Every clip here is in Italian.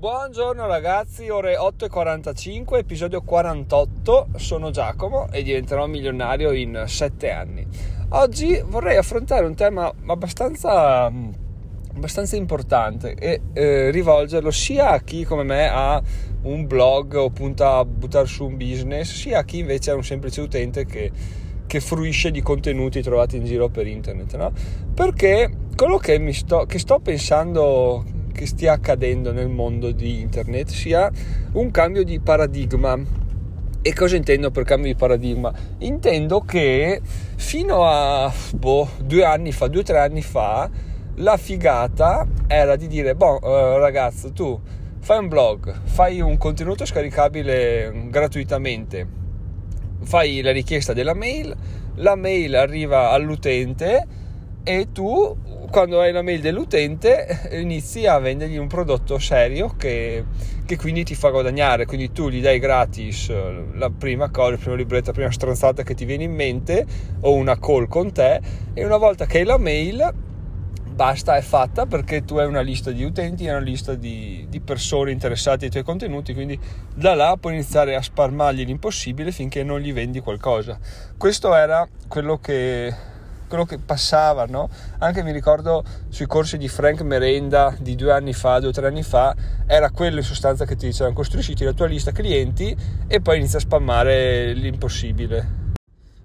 Buongiorno ragazzi, ore 8.45, episodio 48, sono Giacomo e diventerò milionario in 7 anni. Oggi vorrei affrontare un tema abbastanza, abbastanza importante e eh, rivolgerlo sia a chi come me ha un blog o punta a buttare su un business, sia a chi invece è un semplice utente che, che fruisce di contenuti trovati in giro per internet. No? Perché quello che, sto, che sto pensando che stia accadendo nel mondo di internet sia un cambio di paradigma. E cosa intendo per cambio di paradigma? Intendo che fino a boh, due anni fa, due o tre anni fa, la figata era di dire, boh uh, ragazzo, tu fai un blog, fai un contenuto scaricabile gratuitamente, fai la richiesta della mail, la mail arriva all'utente e tu quando hai la mail dell'utente inizi a vendergli un prodotto serio che, che, quindi ti fa guadagnare quindi tu gli dai gratis la prima cosa, la prima libretta, la prima stronzata che ti viene in mente o una call con te e una volta che hai la mail basta, è fatta perché tu hai una lista di utenti, hai una lista di, di persone interessate ai tuoi contenuti, quindi da là puoi iniziare a sparmargli l'impossibile finché non gli vendi qualcosa. Questo era quello che quello che passava, no? Anche mi ricordo sui corsi di Frank Merenda di due anni fa, due o tre anni fa, era quello in sostanza che ti dicevano costruisci la tua lista clienti e poi inizia a spammare l'impossibile.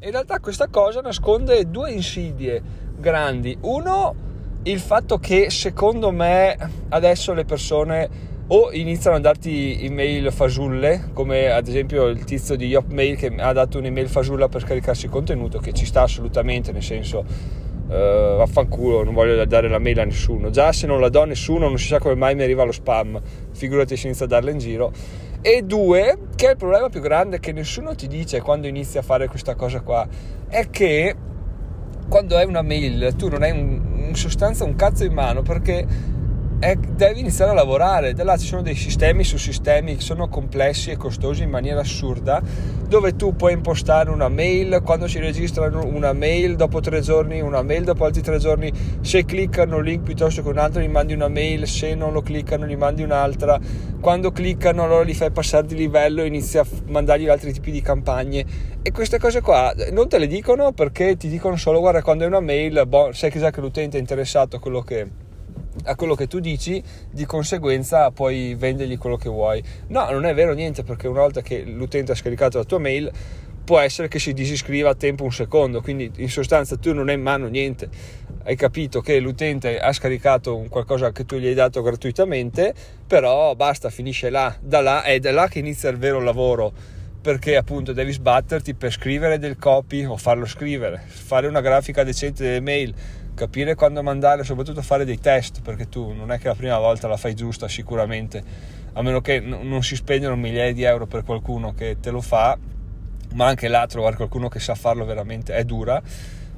In realtà questa cosa nasconde due insidie grandi. Uno, il fatto che secondo me adesso le persone o iniziano a darti email fasulle, come ad esempio il tizio di Yopmail che ha dato un'email fasulla per scaricarsi il contenuto, che ci sta assolutamente, nel senso uh, vaffanculo, non voglio dare la mail a nessuno. Già se non la do a nessuno non si sa come mai mi arriva lo spam, figurati se inizia a darla in giro. E due, che è il problema più grande che nessuno ti dice quando inizi a fare questa cosa qua, è che quando hai una mail tu non hai un, in sostanza un cazzo in mano perché è, devi iniziare a lavorare. Da là ci sono dei sistemi su sistemi che sono complessi e costosi in maniera assurda, dove tu puoi impostare una mail, quando si registra una mail, dopo tre giorni una mail, dopo altri tre giorni, se cliccano un link piuttosto che un altro, gli mandi una mail, se non lo cliccano, gli mandi un'altra. Quando cliccano, allora li fai passare di livello e inizi a mandargli altri tipi di campagne. E queste cose qua non te le dicono perché ti dicono solo guarda quando è una mail, boh, sai che già che l'utente è interessato a quello che a quello che tu dici, di conseguenza puoi vendergli quello che vuoi. No, non è vero niente perché una volta che l'utente ha scaricato la tua mail può essere che si disiscriva a tempo un secondo, quindi in sostanza tu non hai in mano niente. Hai capito che l'utente ha scaricato qualcosa che tu gli hai dato gratuitamente, però basta, finisce là, da là è da là che inizia il vero lavoro perché appunto devi sbatterti per scrivere del copy o farlo scrivere, fare una grafica decente delle mail, capire quando mandare, soprattutto fare dei test, perché tu non è che la prima volta la fai giusta sicuramente, a meno che n- non si spendono migliaia di euro per qualcuno che te lo fa, ma anche là trovare qualcuno che sa farlo veramente è dura.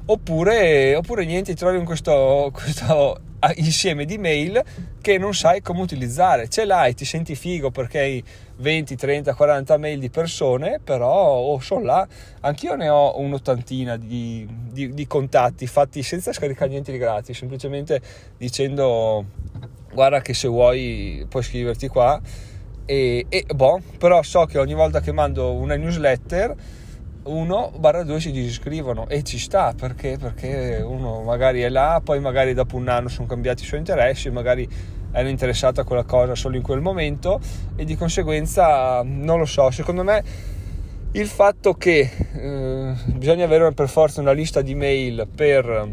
Oppure, oppure niente, trovi in questo, questo insieme di mail che non sai come utilizzare. Ce l'hai, ti senti figo perché hai 20, 30, 40 mail di persone, però oh, sono là. Anch'io ne ho un'ottantina di, di, di contatti fatti senza scaricare niente di gratis, semplicemente dicendo guarda che se vuoi puoi iscriverti qua. E, e boh, però so che ogni volta che mando una newsletter 1-2 si disiscrivono e ci sta perché? perché uno magari è là, poi magari dopo un anno sono cambiati i suoi interessi, magari ero interessato a quella cosa solo in quel momento e di conseguenza non lo so, secondo me il fatto che eh, bisogna avere per forza una lista di mail per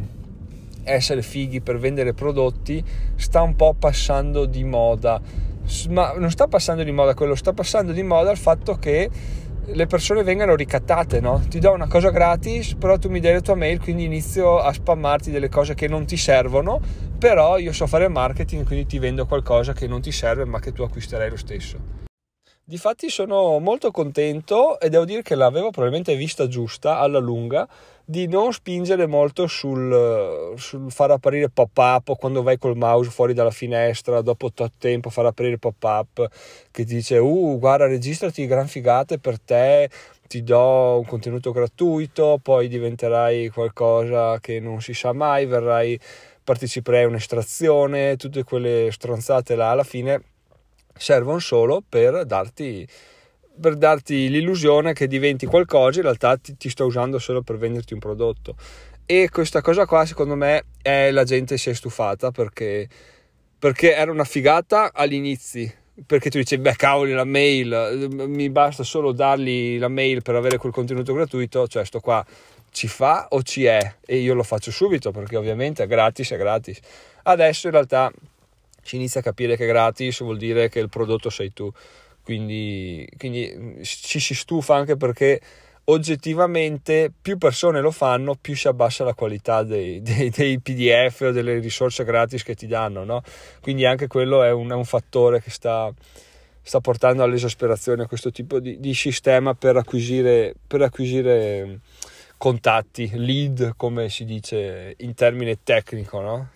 essere fighi, per vendere prodotti, sta un po' passando di moda, ma non sta passando di moda quello, sta passando di moda il fatto che le persone vengano ricattate, no? Ti do una cosa gratis, però tu mi dai la tua mail, quindi inizio a spammarti delle cose che non ti servono, però io so fare marketing, quindi ti vendo qualcosa che non ti serve, ma che tu acquisterai lo stesso. Difatti sono molto contento e devo dire che l'avevo probabilmente vista giusta alla lunga di non spingere molto sul, sul far apparire pop-up quando vai col mouse fuori dalla finestra dopo tot tempo far apparire pop-up che ti dice uh guarda registrati gran figate per te ti do un contenuto gratuito poi diventerai qualcosa che non si sa mai verrai parteciperai a un'estrazione tutte quelle stronzate là. Alla fine servono solo per darti, per darti l'illusione che diventi qualcosa, in realtà ti, ti sto usando solo per venderti un prodotto. E questa cosa qua, secondo me, è la gente si è stufata perché, perché era una figata all'inizio. Perché tu dici, beh, cavoli, la mail, mi basta solo dargli la mail per avere quel contenuto gratuito, cioè sto qua ci fa o ci è e io lo faccio subito perché ovviamente è gratis, è gratis. Adesso in realtà si inizia a capire che gratis vuol dire che il prodotto sei tu, quindi, quindi ci si stufa anche perché oggettivamente più persone lo fanno, più si abbassa la qualità dei, dei, dei PDF o delle risorse gratis che ti danno, no? Quindi anche quello è un, è un fattore che sta, sta, portando all'esasperazione questo tipo di, di sistema per acquisire, per acquisire contatti, lead come si dice in termine tecnico, no?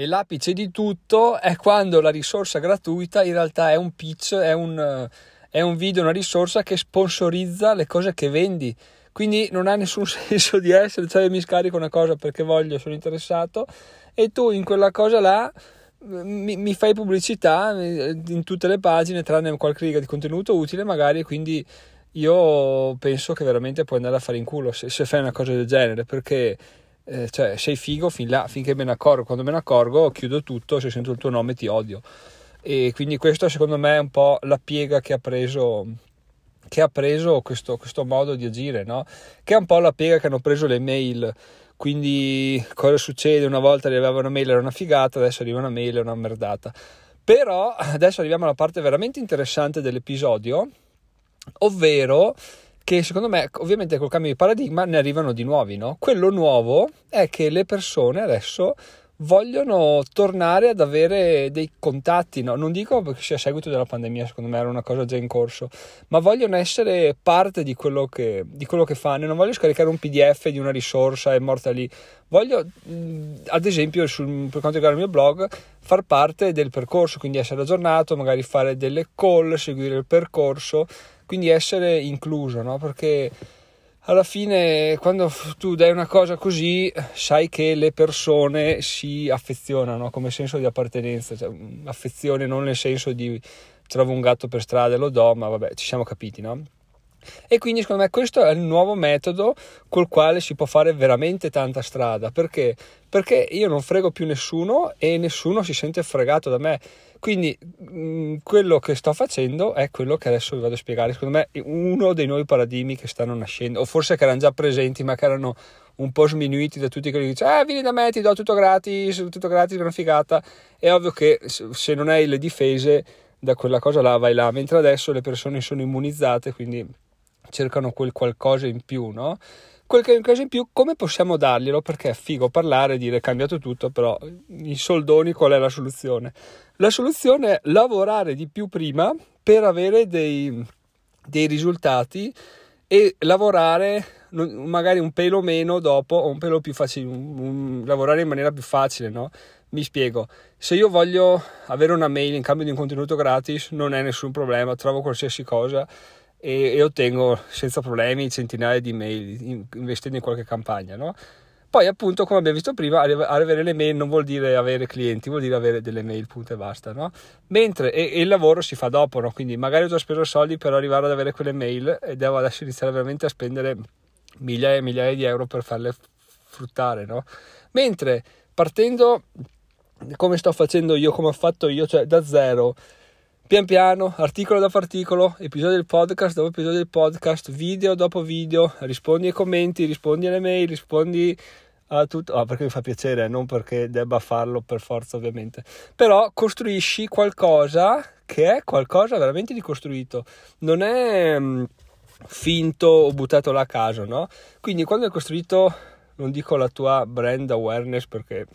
E l'apice di tutto è quando la risorsa gratuita in realtà è un pitch, è un, è un video, una risorsa che sponsorizza le cose che vendi. Quindi non ha nessun senso di essere, cioè mi scarico una cosa perché voglio, sono interessato e tu in quella cosa là mi, mi, fai pubblicità in tutte le pagine tranne qualche riga di contenuto utile magari quindi io penso che veramente puoi andare a fare in culo se, se fai una cosa del genere perché eh, cioè, sei figo fin là, finché me ne accorgo quando me ne accorgo chiudo tutto se sento il tuo nome ti odio. E quindi questo secondo me è un po' la piega che ha preso che ha preso questo, questo modo di agire no? che è un po' la piega che hanno preso le mail. Quindi cosa succede? Una volta arrivava una mail era una figata adesso arriva una mail è una merdata. Però adesso arriviamo alla parte veramente interessante dell'episodio ovvero che secondo me ovviamente col cambio di paradigma ne arrivano di nuovi, no? Quello nuovo è che le persone adesso vogliono tornare ad avere dei contatti, no? non dico perché sia a seguito della pandemia, secondo me era una cosa già in corso, ma vogliono essere parte di quello che, di quello che fanno, non voglio scaricare un pdf di una risorsa e morta lì, voglio ad esempio sul, per quanto riguarda il mio blog far parte del percorso, quindi essere aggiornato, magari fare delle call, seguire il percorso, quindi essere incluso, no? Perché alla fine quando tu dai una cosa così sai che le persone si affezionano come senso di appartenenza, cioè, affezione non nel senso di trovo un gatto per strada e lo do, ma vabbè, ci siamo capiti, no? E quindi secondo me questo è il nuovo metodo col quale si può fare veramente tanta strada. Perché? Perché io non frego più nessuno e nessuno si sente fregato da me. Quindi mh, mm, quello che sto facendo è quello che adesso vi vado a spiegare. Secondo me è uno dei nuovi paradigmi che stanno nascendo, o forse che erano già presenti, ma che erano un po' sminuiti da tutti quelli che dicono: Eh, vieni da me, ti do tutto gratis, tutto gratis, una figata. È ovvio che se non hai le difese da quella cosa là vai là, mentre adesso le persone sono immunizzate, quindi cercano quel qualcosa in più, no? Quel qualcosa in più, come possiamo darglielo? Perché è figo parlare e dire cambiato tutto, però i soldoni qual è la soluzione? La soluzione è lavorare di più prima per avere dei, dei risultati e lavorare magari un pelo meno dopo o un pelo più facile, un, un, lavorare in maniera più facile, no? Mi spiego, se io voglio avere una mail in cambio di un contenuto gratis non è nessun problema, trovo qualsiasi cosa e, e ottengo senza problemi centinaia di mail investendo in qualche campagna, no? Poi appunto, come abbiamo visto prima, avere le mail non vuol dire avere clienti, vuol dire avere delle mail, punto e basta, no? Mentre e, e il lavoro si fa dopo, no? Quindi magari ho già speso soldi per arrivare ad avere quelle mail e devo adesso iniziare veramente a spendere migliaia e migliaia di euro per farle fruttare, no? Mentre partendo come sto facendo io, come ho fatto io, cioè da zero, pian piano, articolo dopo articolo, episodio del podcast dopo episodio del podcast, video dopo video, rispondi ai commenti, rispondi alle mail, rispondi a tutto, oh, perché mi fa piacere, non perché debba farlo per forza ovviamente, però costruisci qualcosa che è qualcosa veramente di costruito, non è mh, mm, finto o buttato là a caso, no? Quindi quando hai costruito, non dico la tua brand awareness perché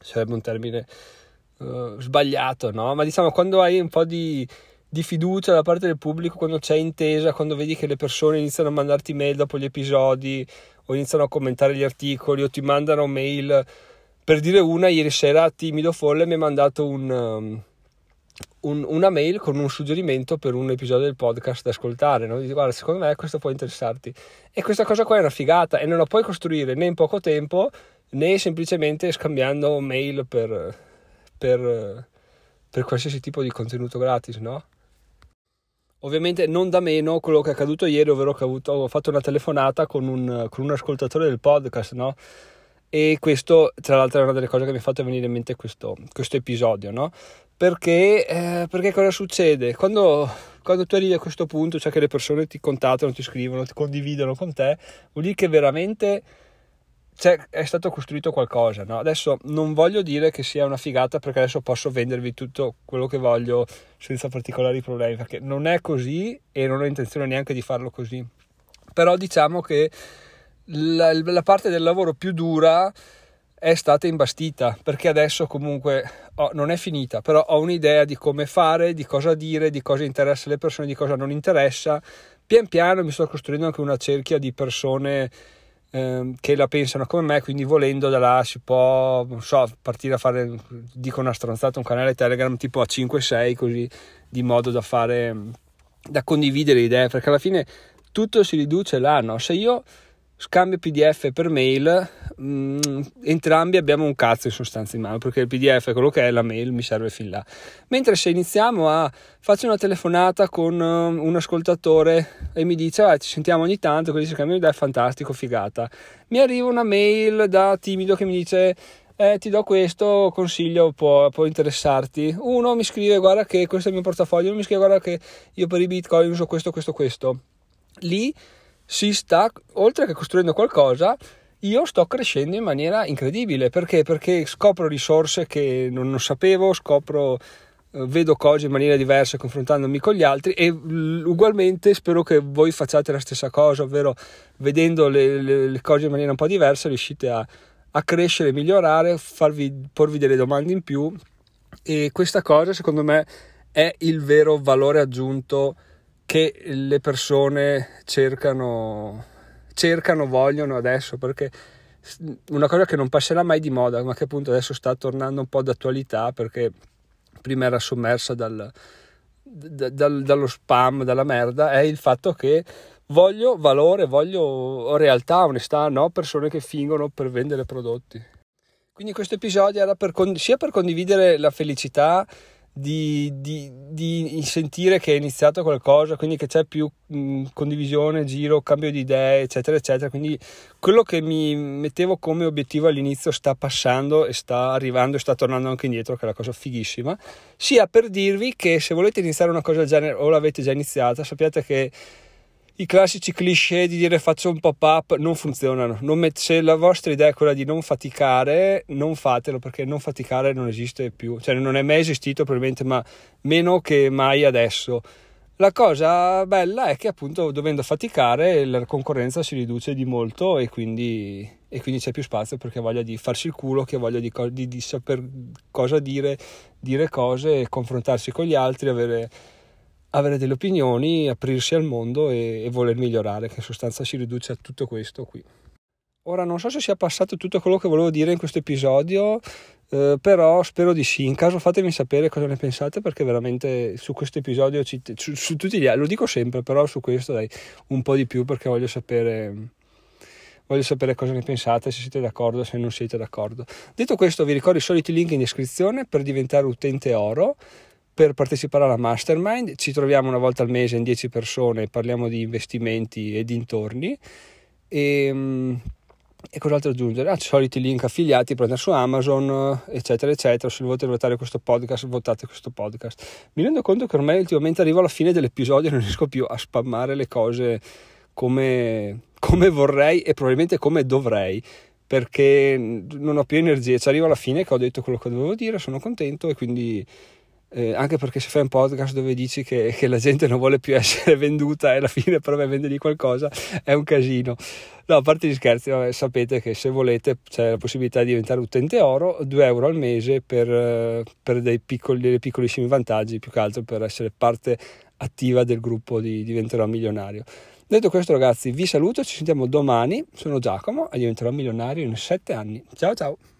sarebbe un termine uh, sbagliato, no? Ma diciamo quando hai un po' di, di, fiducia da parte del pubblico, quando c'è intesa, quando vedi che le persone iniziano a mandarti mail dopo gli episodi o iniziano a commentare gli articoli o ti mandano mail. Per dire una, ieri sera Timido Folle mi ha mandato un, um, un, una mail con un suggerimento per un episodio del podcast da ascoltare. No? Dici, guarda, secondo me questo può interessarti. E questa cosa qua è una figata e non la puoi costruire né in poco tempo né semplicemente scambiando mail per, per, per qualsiasi tipo di contenuto gratis, no? Ovviamente non da meno quello che è accaduto ieri, ovvero che ho, avuto, ho fatto una telefonata con un, con un ascoltatore del podcast, no? E questo, tra l'altro, è una delle cose che mi ha fatto venire in mente questo, questo episodio, no? Perché, eh, perché cosa succede? Quando, quando, tu arrivi a questo punto, cioè che le persone ti contattano, ti scrivono, ti condividono con te, vuol dire che veramente cioè, è stato costruito qualcosa. No? Adesso non voglio dire che sia una figata perché adesso posso vendervi tutto quello che voglio senza particolari problemi, perché non è così e non ho intenzione neanche di farlo così. Però diciamo che la, la parte del lavoro più dura è stata imbastita perché adesso comunque oh, non è finita, però ho un'idea di come fare, di cosa dire, di cosa interessa alle persone, di cosa non interessa. Pian piano mi sto costruendo anche una cerchia di persone eh, che la pensano come me, quindi volendo da là si può, non so, partire a fare, dico una stronzata, un canale Telegram tipo a 5-6 così, di modo da fare, da condividere idee, perché alla fine tutto si riduce là, no? Se io scambio PDF per mail, mm, entrambi abbiamo un cazzo in sostanza in mano perché il PDF è quello che è, la mail mi serve fin là. Mentre se iniziamo a faccio una telefonata con uh, un ascoltatore e mi dice ah, ci sentiamo ogni tanto, così si cambia è fantastico, figata. Mi arriva una mail da timido che mi dice eh, ti do questo consiglio, può, può, interessarti. Uno mi scrive guarda che questo è il mio portafoglio, uno mi scrive guarda che io per i bitcoin uso questo, questo, questo. Lì si sta, oltre che costruendo qualcosa, io sto crescendo in maniera incredibile. Perché? Perché scopro risorse che non, non sapevo, scopro, eh, vedo cose in maniera diversa confrontandomi con gli altri e ugualmente spero che voi facciate la stessa cosa, ovvero vedendo le, le, le cose in maniera un po' diversa riuscite a, a crescere, migliorare, farvi, porvi delle domande in più e questa cosa secondo me è il vero valore aggiunto che le persone cercano, cercano, vogliono adesso, perché una cosa che non passerà mai di moda, ma che appunto adesso sta tornando un po' d'attualità, perché prima era sommersa dal, dal, dallo spam, dalla merda, è il fatto che voglio valore, voglio realtà, onestà, no persone che fingono per vendere prodotti. Quindi questo episodio era per, sia per condividere la felicità di, di, di, sentire che è iniziato qualcosa, quindi che c'è più mh, condivisione, giro, cambio di idee, eccetera, eccetera. Quindi quello che mi mettevo come obiettivo all'inizio sta passando e sta arrivando e sta tornando anche indietro, che è la cosa fighissima. Sia per dirvi che se volete iniziare una cosa del genere o l'avete già iniziata, sappiate che i classici cliché di dire faccio un pop-up non funzionano. Non met- se la vostra idea è quella di non faticare, non fatelo perché non faticare non esiste più, cioè non è mai esistito probabilmente, ma meno che mai adesso. La cosa bella è che appunto dovendo faticare la concorrenza si riduce di molto e quindi, e quindi c'è più spazio perché voglia di farsi il culo, che voglia di, di, di saper cosa dire, dire cose, confrontarsi con gli altri, avere avere delle opinioni, aprirsi al mondo e, e voler migliorare, che in sostanza si riduce a tutto questo qui. Ora non so se sia passato tutto quello che volevo dire in questo episodio, eh, però spero di sì. In caso fatemi sapere cosa ne pensate perché veramente su questo episodio, ci, su, su, tutti gli altri, lo dico sempre, però su questo dai un po' di più perché voglio sapere, voglio sapere cosa ne pensate, se siete d'accordo, se non siete d'accordo. Detto questo vi ricordo i soliti link in descrizione per diventare utente oro per partecipare alla mastermind ci troviamo una volta al mese in 10 persone, parliamo di investimenti e dintorni e, ehm, e cos'altro aggiungere? Ah, soliti link affiliati, prendere su Amazon, eccetera, eccetera. Se volete votare questo podcast, votate questo podcast. Mi rendo conto che ormai ultimamente arrivo alla fine dell'episodio e non riesco più a spammare le cose come, come vorrei e probabilmente come dovrei perché non ho più energie. Ci arrivo alla fine che ho detto quello che dovevo dire, sono contento e quindi eh, anche perché se fai un podcast dove dici che, che, la gente non vuole più essere venduta e alla fine a vendergli qualcosa è un casino. No, a parte gli scherzi, vabbè, sapete che se volete c'è la possibilità di diventare utente oro, 2 euro al mese per, eh, per dei, piccoli, dei piccolissimi vantaggi, più che altro per essere parte attiva del gruppo di Diventerò Milionario. Detto questo ragazzi, vi saluto, ci sentiamo domani, sono Giacomo e diventerò milionario in 7 anni. Ciao ciao!